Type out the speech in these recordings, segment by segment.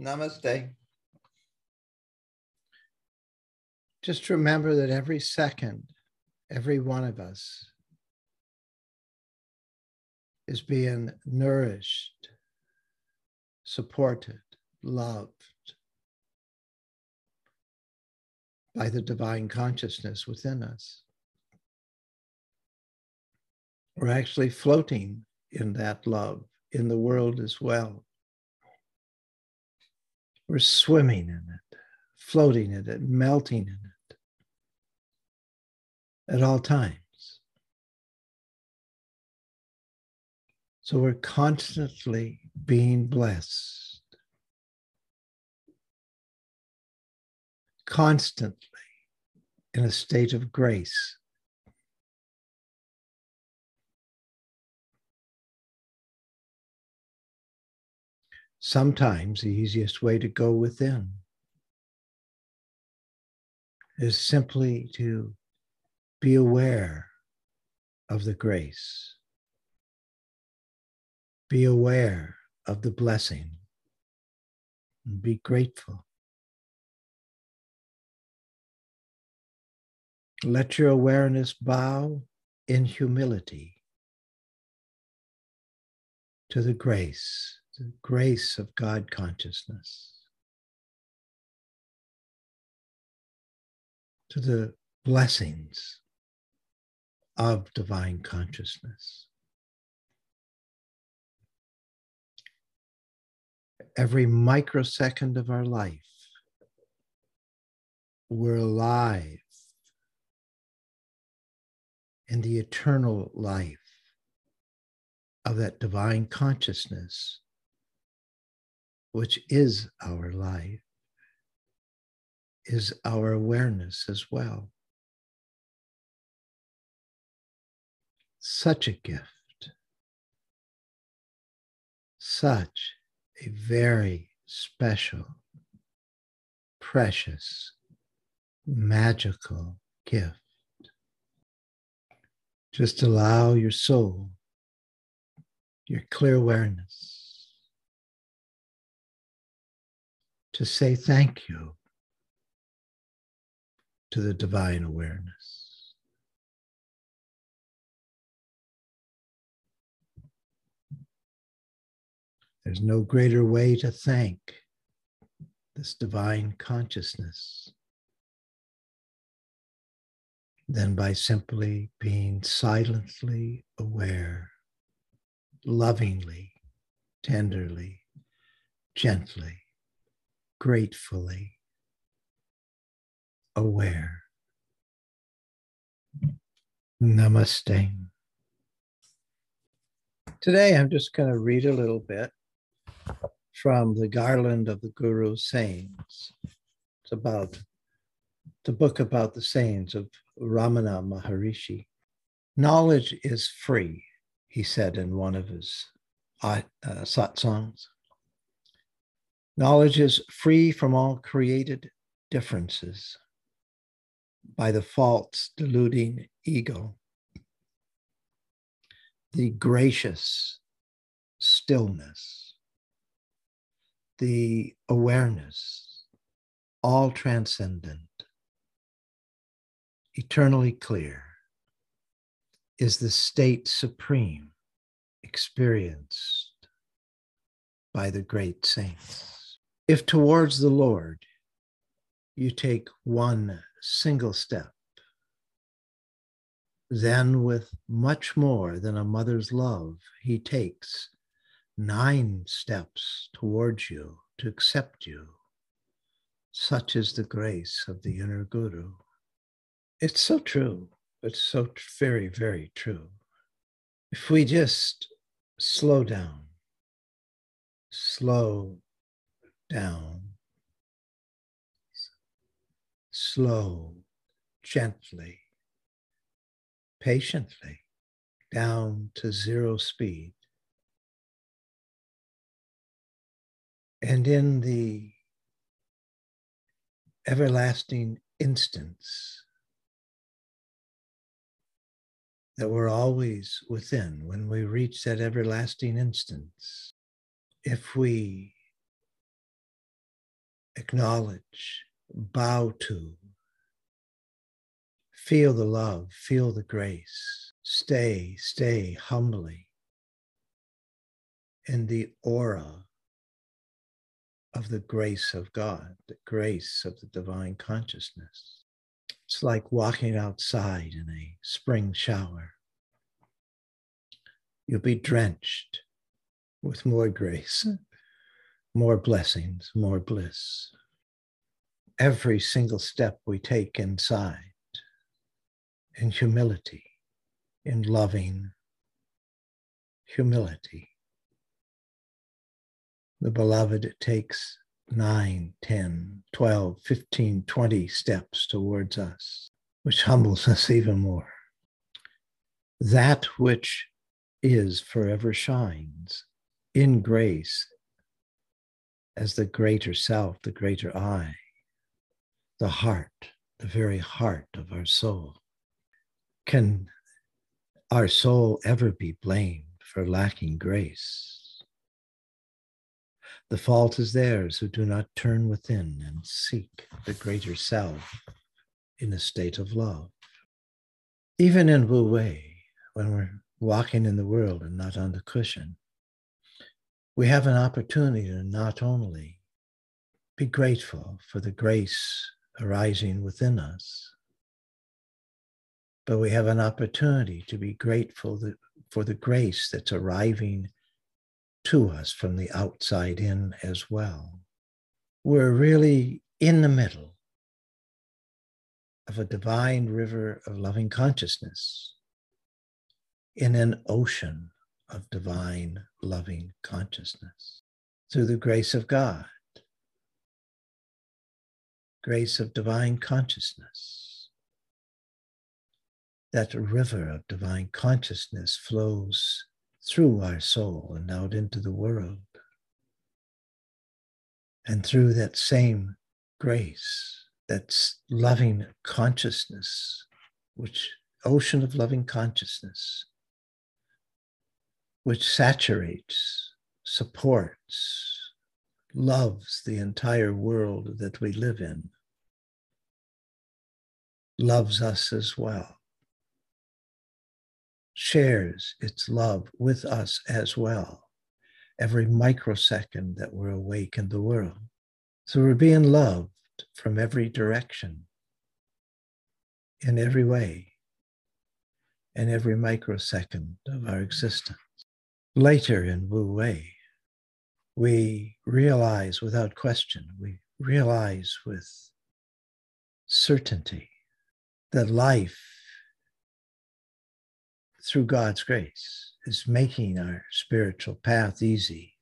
Namaste. Just remember that every second, every one of us is being nourished, supported, loved by the divine consciousness within us. We're actually floating in that love in the world as well. We're swimming in it, floating in it, melting in it at all times. So we're constantly being blessed, constantly in a state of grace. Sometimes the easiest way to go within is simply to be aware of the grace. Be aware of the blessing and be grateful. Let your awareness bow in humility to the grace the grace of God consciousness, to the blessings of divine consciousness. Every microsecond of our life, we're alive in the eternal life of that divine consciousness which is our life, is our awareness as well. Such a gift, such a very special, precious, magical gift. Just allow your soul, your clear awareness, to say thank you to the divine awareness. There's no greater way to thank this divine consciousness than by simply being silently aware, lovingly, tenderly, gently gratefully aware. Namaste. Today, I'm just going to read a little bit from the Garland of the Guru's Sayings. It's about the book about the sayings of Ramana Maharishi. Knowledge is free, he said in one of his uh satsangs. Knowledge is free from all created differences by the false, deluding ego. The gracious stillness, the awareness, all transcendent, eternally clear, is the state supreme experienced by the great saints. If towards the Lord you take one single step, then with much more than a mother's love, he takes nine steps towards you to accept you. Such is the grace of the inner guru. It's so true. It's so very, very true. If we just slow down, slow down, slow, gently, patiently, down to zero speed. And in the everlasting instance that we're always within, when we reach that everlasting instance, if we acknowledge, bow to, feel the love, feel the grace, stay, stay humbly in the aura of the grace of God, the grace of the divine consciousness. It's like walking outside in a spring shower. You'll be drenched with more grace, more blessings, more bliss. Every single step we take inside in humility, in loving humility. The beloved takes 9, 10, 12, 15, 20 steps towards us, which humbles us even more. That which is forever shines in grace as the greater self, the greater I, the heart, the very heart of our soul. Can our soul ever be blamed for lacking grace? The fault is theirs who do not turn within and seek the greater self in a state of love. Even in Wu Wei, when we're walking in the world and not on the cushion, we have an opportunity to not only be grateful for the grace arising within us, but we have an opportunity to be grateful for the grace that's arriving to us from the outside in as well. We're really in the middle of a divine river of loving consciousness in an ocean of divine loving consciousness through the grace of God, grace of divine consciousness. That river of divine consciousness flows through our soul and out into the world. And through that same grace, that loving consciousness, which ocean of loving consciousness, which saturates, supports, loves the entire world that we live in, loves us as well, shares its love with us as well, every microsecond that we're awake in the world. So we're being loved from every direction, in every way, in every microsecond of our existence. Later in Wu Wei, we realize without question, we realize with certainty that life, through God's grace, is making our spiritual path easy,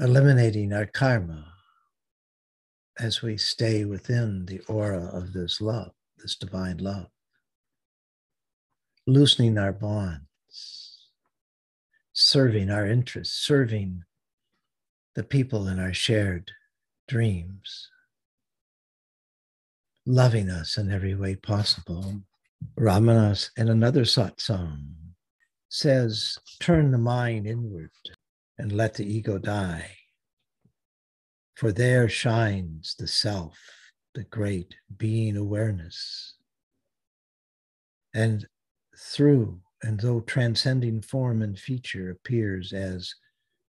eliminating our karma as we stay within the aura of this love, this divine love, loosening our bond serving our interests, serving the people in our shared dreams, loving us in every way possible. Ramanas in another satsang says, turn the mind inward and let the ego die. For there shines the self, the great being awareness. And through and though transcending form and feature appears as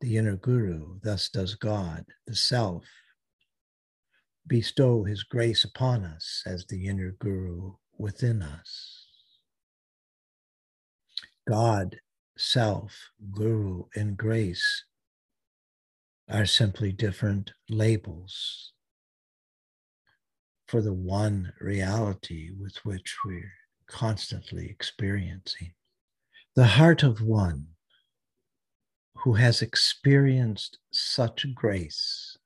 the inner guru, thus does God, the self, bestow his grace upon us as the inner guru within us. God, self, guru, and grace are simply different labels for the one reality with which we're constantly experiencing the heart of one who has experienced such grace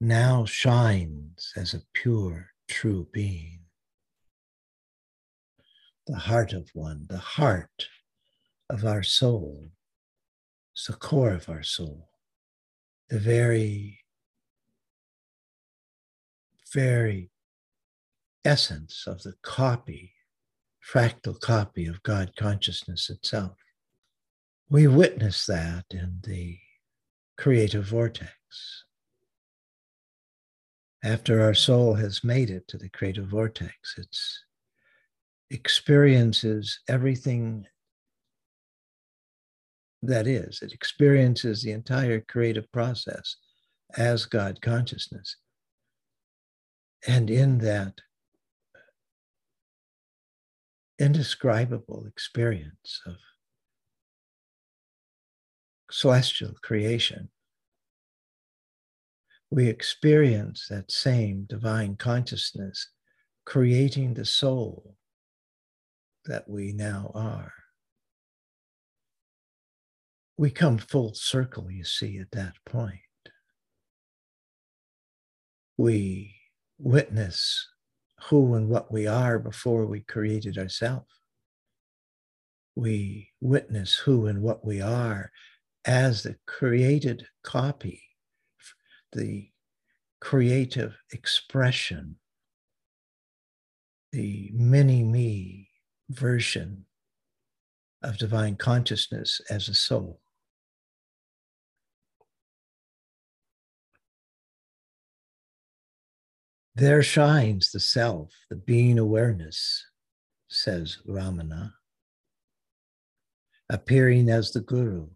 now shines as a pure, true being. The heart of one, the heart of our soul, is the core of our soul, the very, very essence of the copy fractal copy of God consciousness itself. We witness that in the creative vortex. After our soul has made it to the creative vortex, it experiences everything that is. It experiences the entire creative process as God consciousness. And in that indescribable experience of celestial creation, we experience that same divine consciousness creating the soul that we now are. We come full circle, you see, at that point. We witness who and what we are before we created ourselves. We witness who and what we are as the created copy, the creative expression, the mini me version of divine consciousness as a soul. There shines the self, the being awareness, says Ramana, appearing as the Guru,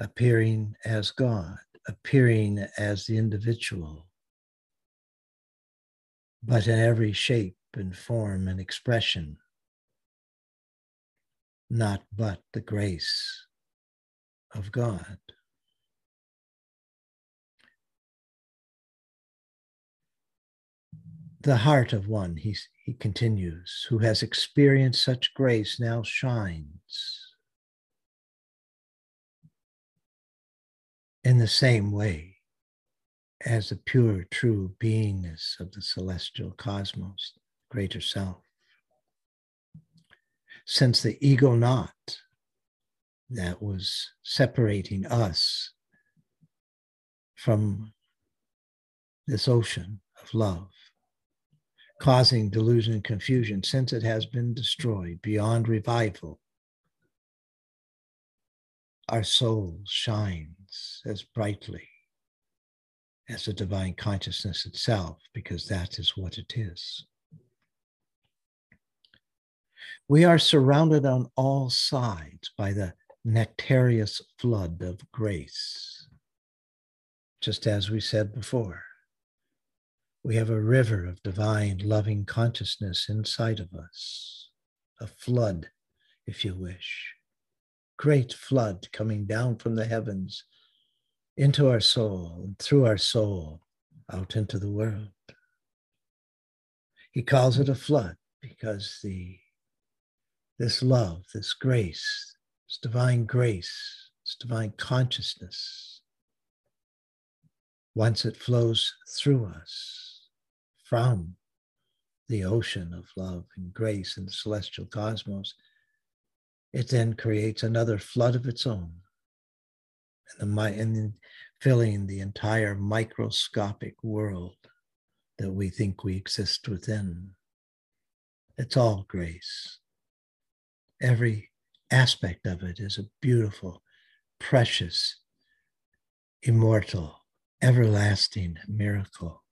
appearing as God, appearing as the individual, but in every shape and form and expression, not but the grace of God. The heart of one, he, he continues, who has experienced such grace now shines in the same way as the pure, true beingness of the celestial cosmos, greater self. Since the ego knot that was separating us from this ocean of love causing delusion and confusion since it has been destroyed beyond revival. Our soul shines as brightly as the divine consciousness itself, because that is what it is. We are surrounded on all sides by the nectarious flood of grace, just as we said before. We have a river of divine loving consciousness inside of us, a flood, if you wish. Great flood coming down from the heavens into our soul and through our soul out into the world. He calls it a flood because the this love, this grace, this divine grace, this divine consciousness, once it flows through us, from the ocean of love and grace in the celestial cosmos, it then creates another flood of its own. And, the, and filling the entire microscopic world that we think we exist within. It's all grace. Every aspect of it is a beautiful, precious, immortal, everlasting miracle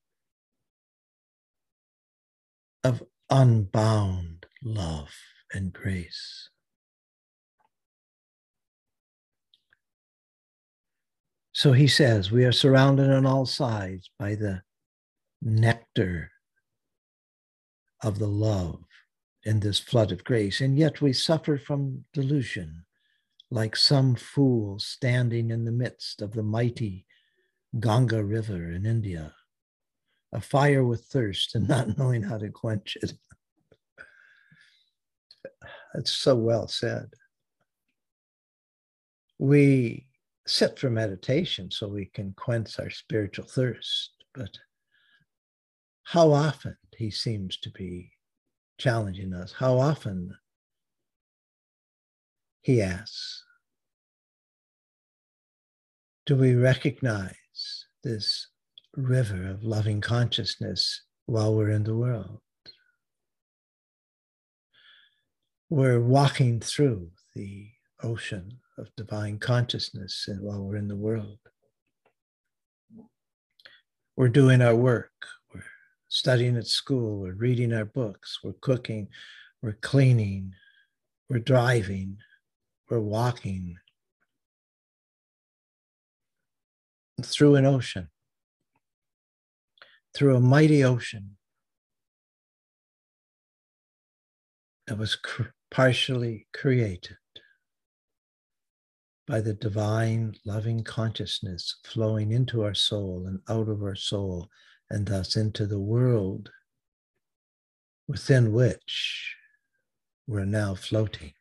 of unbound love and grace. So he says, we are surrounded on all sides by the nectar of the love in this flood of grace, and yet we suffer from delusion, like some fool standing in the midst of the mighty Ganga River in India a fire with thirst and not knowing how to quench it. That's so well said. We sit for meditation so we can quench our spiritual thirst, but how often he seems to be challenging us, how often he asks, do we recognize this river of loving consciousness while we're in the world. We're walking through the ocean of divine consciousness while we're in the world. We're doing our work, we're studying at school, we're reading our books, we're cooking, we're cleaning, we're driving, we're walking through an ocean, through a mighty ocean that was cr- partially created by the divine loving consciousness flowing into our soul and out of our soul, and thus into the world within which we're now floating.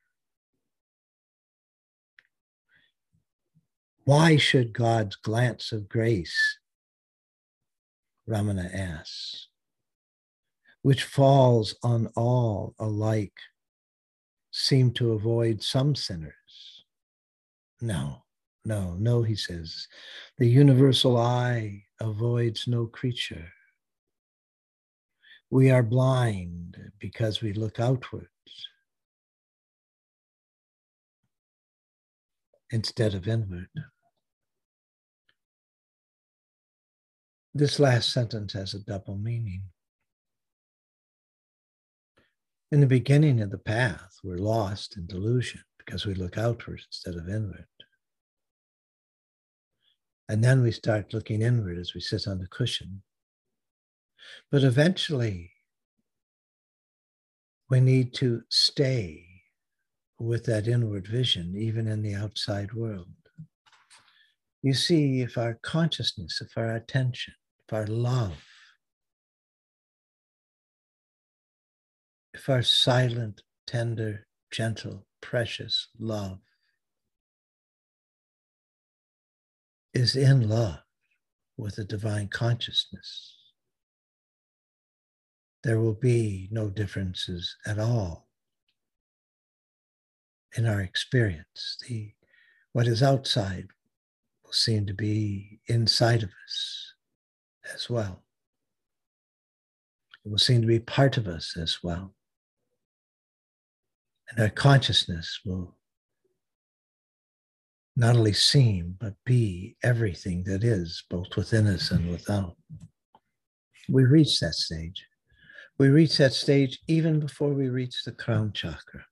Why should God's glance of grace, Ramana asks, which falls on all alike, seem to avoid some sinners? No, no, no, he says. The universal eye avoids no creature. We are blind because we look outwards instead of inward. This last sentence has a double meaning. In the beginning of the path, we're lost in delusion because we look outward instead of inward. And then we start looking inward as we sit on the cushion. But eventually, we need to stay with that inward vision, even in the outside world. You see, if our consciousness, if our attention, our love, if our silent, tender, gentle, precious love is in love with the divine consciousness, there will be no differences at all in our experience. The, what is outside will seem to be inside of us as well. It will seem to be part of us as well. And our consciousness will not only seem, but be everything that is, both within us and without. We reach that stage. We reach that stage even before we reach the crown chakra.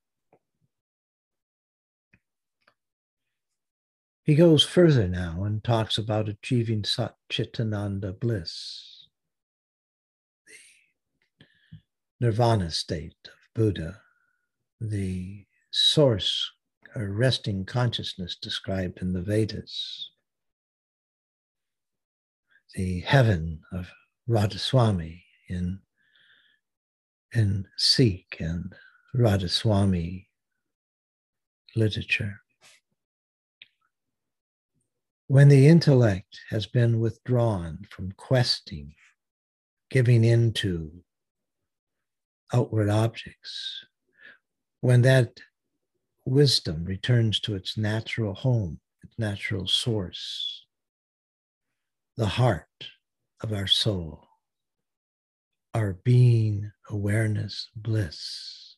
He goes further now and talks about achieving Satchitananda bliss, the nirvana state of Buddha, the source or resting consciousness described in the Vedas, the heaven of Radhaswami in, in Sikh and Radhaswami literature. When the intellect has been withdrawn from questing, giving into outward objects, when that wisdom returns to its natural home, its natural source, the heart of our soul, our being, awareness, bliss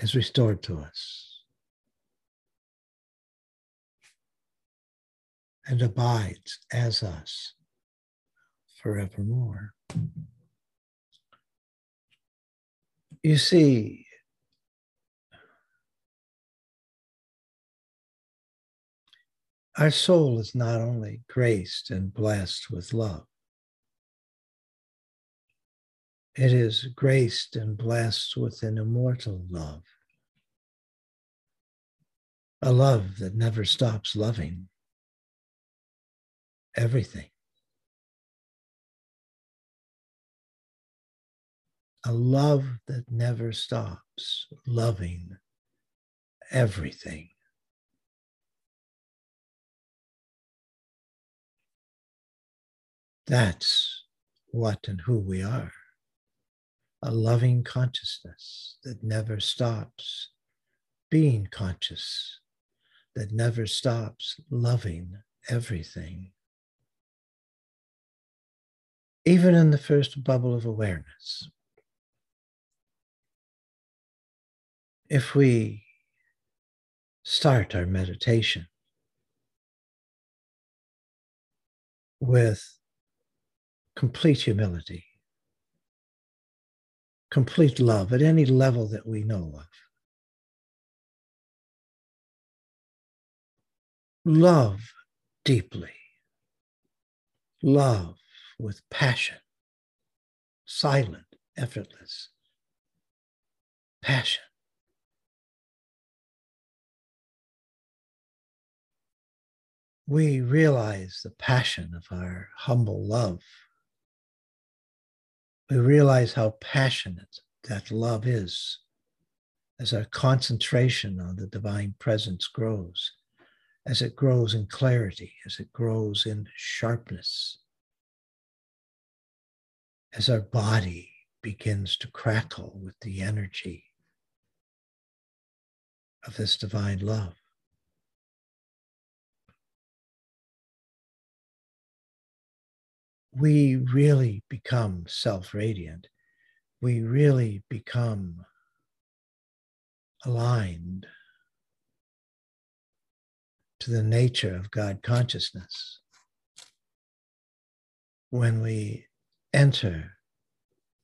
is restored to us. And abides as us forevermore. You see, our soul is not only graced and blessed with love, it is graced and blessed with an immortal love, a love that never stops loving everything. A love that never stops loving everything. That's what and who we are. A loving consciousness that never stops being conscious, that never stops loving everything even in the first bubble of awareness. If we start our meditation with complete humility, complete love at any level that we know of. Love deeply, love with passion, silent, effortless passion. we realize the passion of our humble love. We realize how passionate that love is as our concentration on the divine presence grows, as it grows in clarity, as it grows in sharpness, as our body begins to crackle with the energy of this divine love. we really become self radiant. We really become aligned to the nature of God consciousness when we enter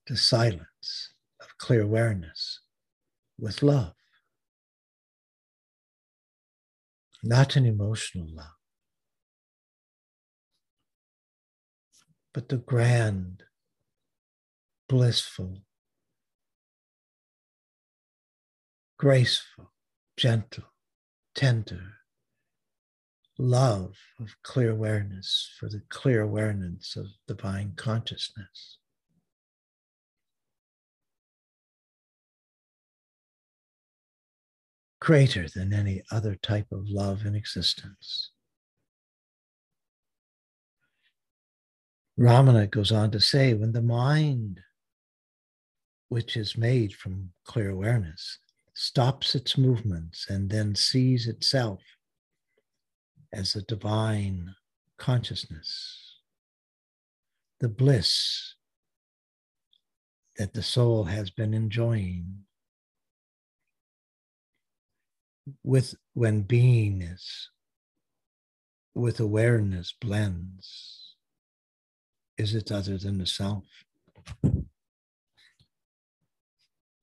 the silence of clear awareness with love, not an emotional love but the grand, blissful, graceful, gentle, tender love of clear awareness for the clear awareness of divine consciousness. Greater than any other type of love in existence. Ramana goes on to say when the mind, which is made from clear awareness, stops its movements and then sees itself as a divine consciousness, the bliss that the soul has been enjoying with when beingness with awareness blends is it other than the self?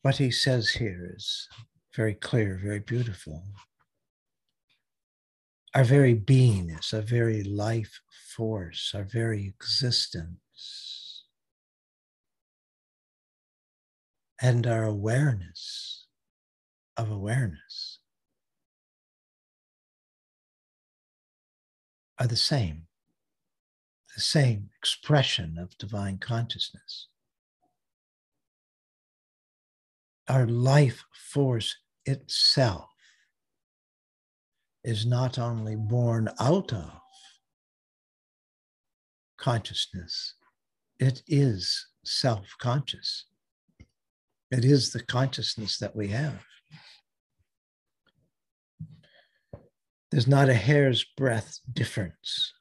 What he says here is very clear, very beautiful. Our very beingness, our very life force, our very existence, and our awareness of awareness are the same the same expression of divine consciousness. Our life force itself is not only born out of consciousness, it is self conscious. It is the consciousness that we have. There's not a hair's breadth difference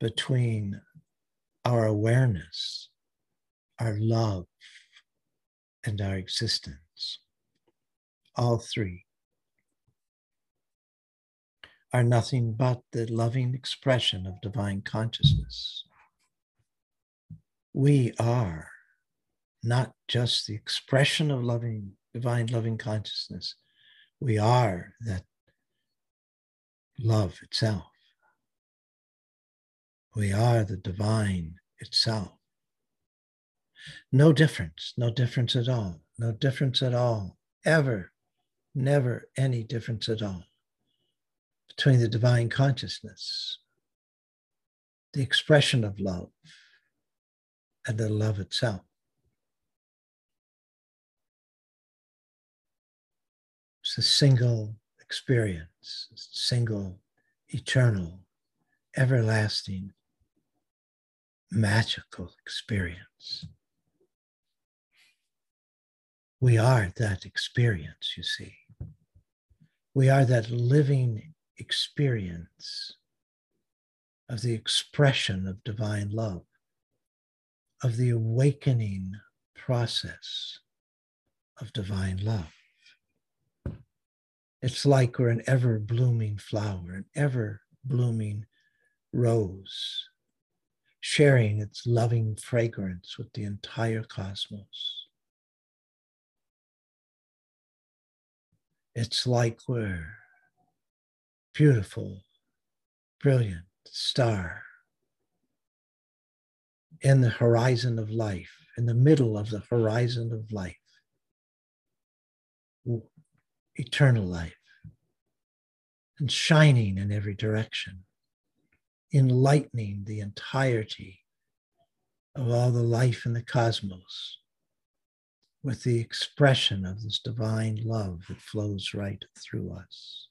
between our awareness, our love, and our existence. All three are nothing but the loving expression of divine consciousness. We are not just the expression of loving, divine loving consciousness, we are that love itself. We are the divine itself. No difference, no difference at all, no difference at all, ever, never any difference at all between the divine consciousness, the expression of love, and the love itself. It's a single experience, a single, eternal, everlasting magical experience. We are that experience, you see. We are that living experience of the expression of divine love, of the awakening process of divine love. It's like we're an ever blooming flower, an ever blooming rose, sharing its loving fragrance with the entire cosmos. It's like we're beautiful, brilliant star in the horizon of life, in the middle of the horizon of life, eternal life, and shining in every direction, enlightening the entirety of all the life in the cosmos with the expression of this divine love that flows right through us.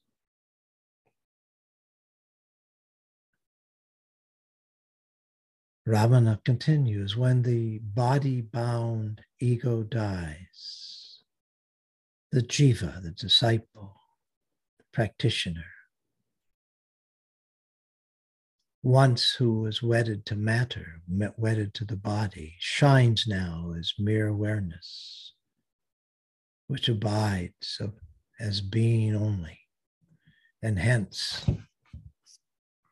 Ramana continues when the body bound ego dies, the jiva, the disciple, the practitioner, once who was wedded to matter, wedded to the body, shines now as mere awareness, which abides as being only, and hence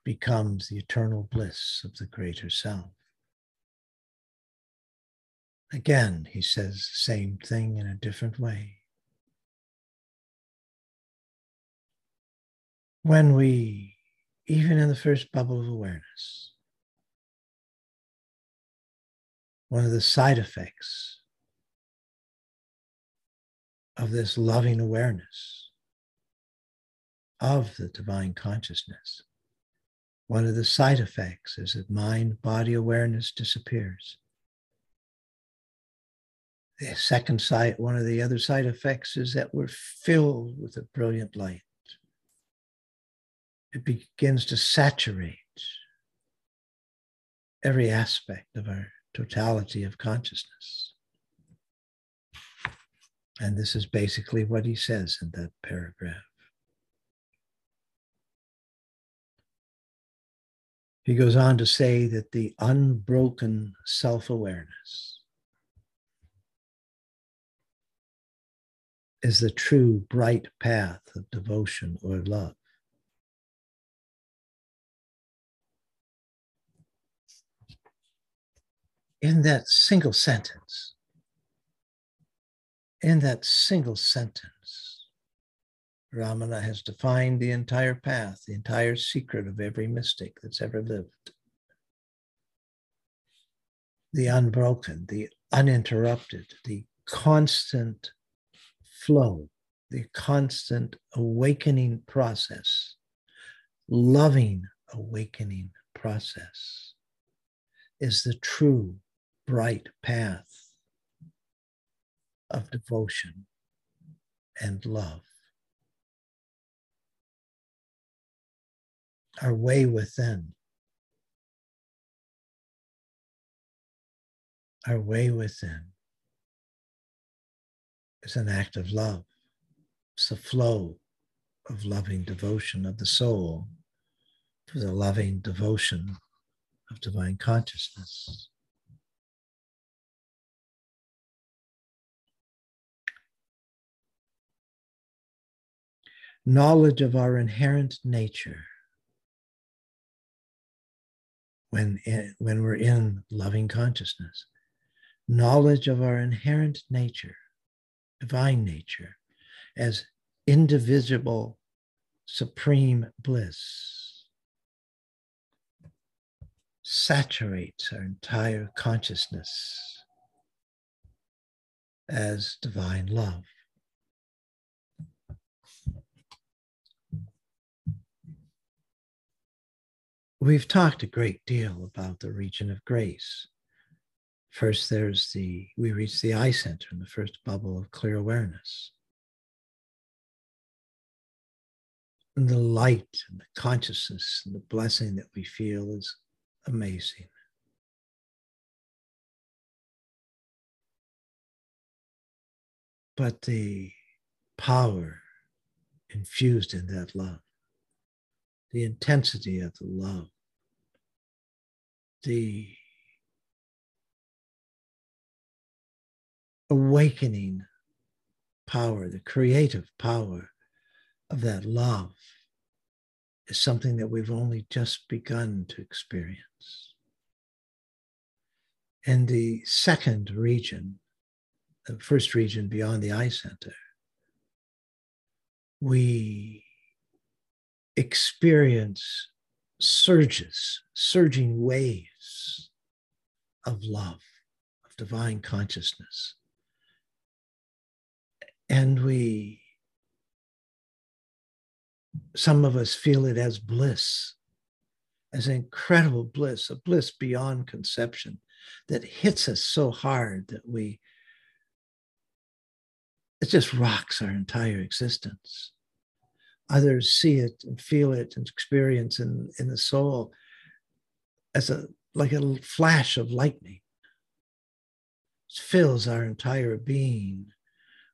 becomes the eternal bliss of the greater self. Again, he says the same thing in a different way. When we, even in the first bubble of awareness, one of the side effects of this loving awareness of the divine consciousness one of the side effects is that mind body awareness disappears. The second side, one of the other side effects is that we're filled with a brilliant light. It begins to saturate every aspect of our totality of consciousness. And this is basically what he says in that paragraph. He goes on to say that the unbroken self awareness is the true bright path of devotion or love. In that single sentence, in that single sentence, Ramana has defined the entire path, the entire secret of every mystic that's ever lived. The unbroken, the uninterrupted, the constant flow, the constant awakening process, loving awakening process is the true bright path of devotion and love. Our way within. Our way within is an act of love. It's the flow of loving devotion of the soul to the loving devotion of divine consciousness. Knowledge of our inherent nature when, eh, when we're in loving consciousness. Knowledge of our inherent nature, divine nature, as indivisible, supreme bliss saturates our entire consciousness as divine love. We've talked a great deal about the region of grace. First, there's the, we reach the eye center in the first bubble of clear awareness. And the light and the consciousness and the blessing that we feel is amazing. But the power infused in that love, the intensity of the love, the awakening power, the creative power of that love is something that we've only just begun to experience. And the second region, the first region beyond the eye center, we experience surges, surging waves of love, of divine consciousness. And we, some of us feel it as bliss, as incredible bliss, a bliss beyond conception that hits us so hard that we, it just rocks our entire existence others see it and feel it and experience in, in the soul as a like a flash of lightning. It fills our entire being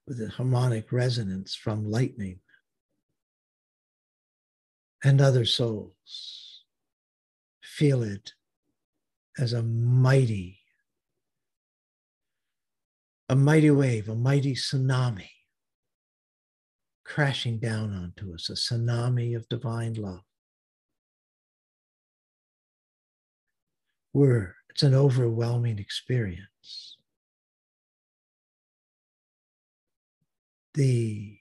with a harmonic resonance from lightning. And other souls feel it as a mighty, a mighty wave, a mighty tsunami crashing down onto us, a tsunami of divine love. We're, it's an overwhelming experience. The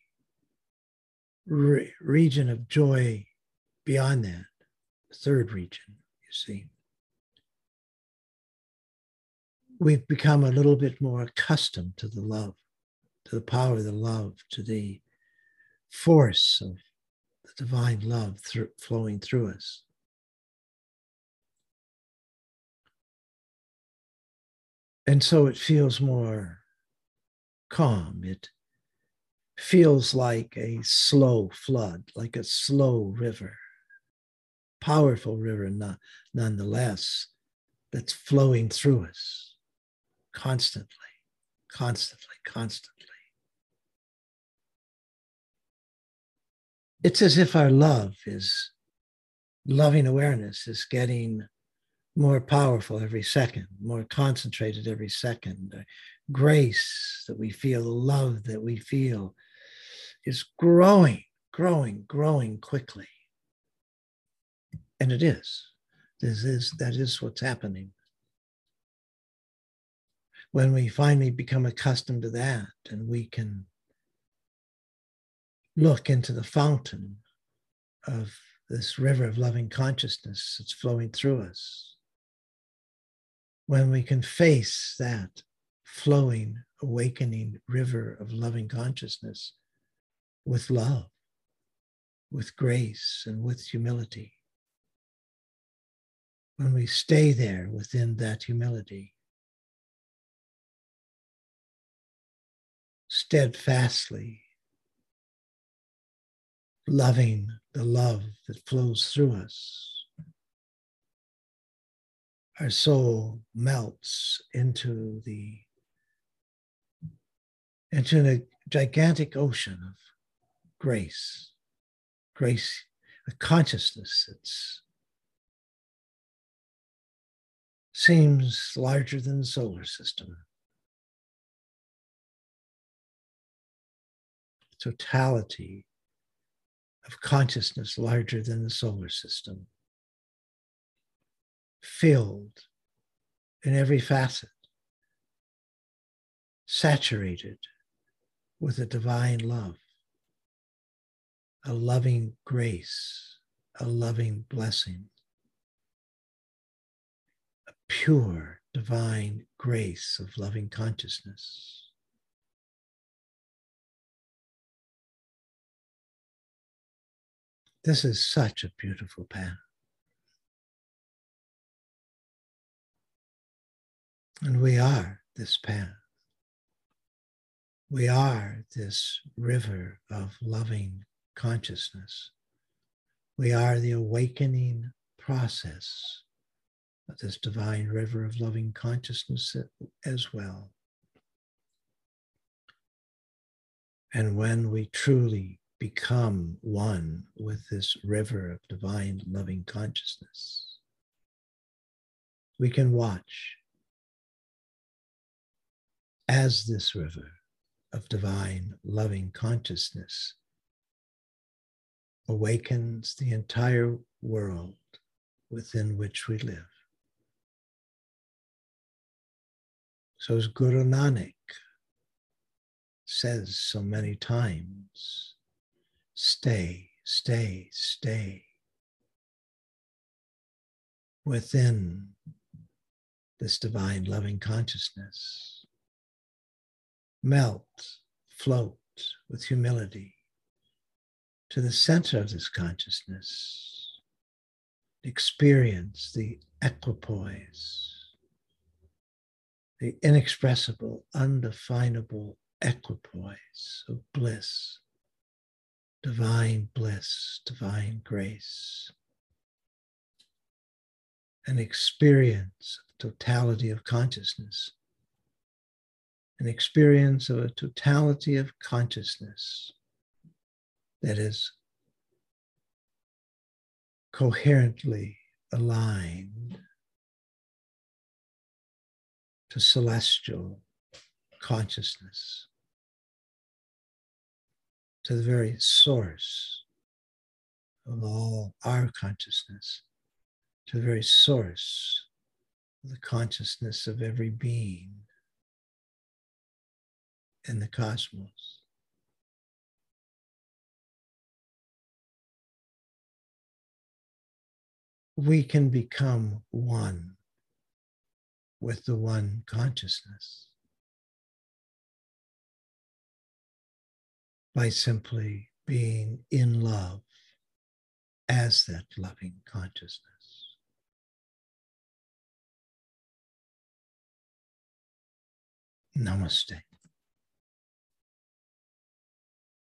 re- region of joy beyond that, the third region, you see. We've become a little bit more accustomed to the love, to the power of the love, to the force of the divine love flowing through us. And so it feels more calm. It feels like a slow flood, like a slow river, powerful river nonetheless, that's flowing through us constantly, constantly, constantly. it's as if our love is loving awareness is getting more powerful every second, more concentrated every second. Grace that we feel, the love that we feel is growing, growing, growing quickly. And it is. This is that is what's happening. When we finally become accustomed to that and we can look into the fountain of this river of loving consciousness that's flowing through us, when we can face that flowing, awakening river of loving consciousness with love, with grace, and with humility, when we stay there within that humility, steadfastly loving the love that flows through us. Our soul melts into the into a gigantic ocean of grace, grace, a consciousness that's seems larger than the solar system. Totality of consciousness larger than the solar system, filled in every facet, saturated with a divine love, a loving grace, a loving blessing, a pure divine grace of loving consciousness. This is such a beautiful path. And we are this path. We are this river of loving consciousness. We are the awakening process of this divine river of loving consciousness as well. And when we truly become one with this river of divine loving consciousness. We can watch as this river of divine loving consciousness awakens the entire world within which we live. So, as Guru Nanak says so many times, stay, stay, stay within this divine loving consciousness. Melt, float with humility to the center of this consciousness. Experience the equipoise, the inexpressible, undefinable equipoise of bliss, divine bliss, divine grace, an experience of totality of consciousness, an experience of a totality of consciousness that is coherently aligned to celestial consciousness, to the very source of all our consciousness, to the very source of the consciousness of every being in the cosmos. we can become one with the one consciousness by simply being in love as that loving consciousness. Namaste.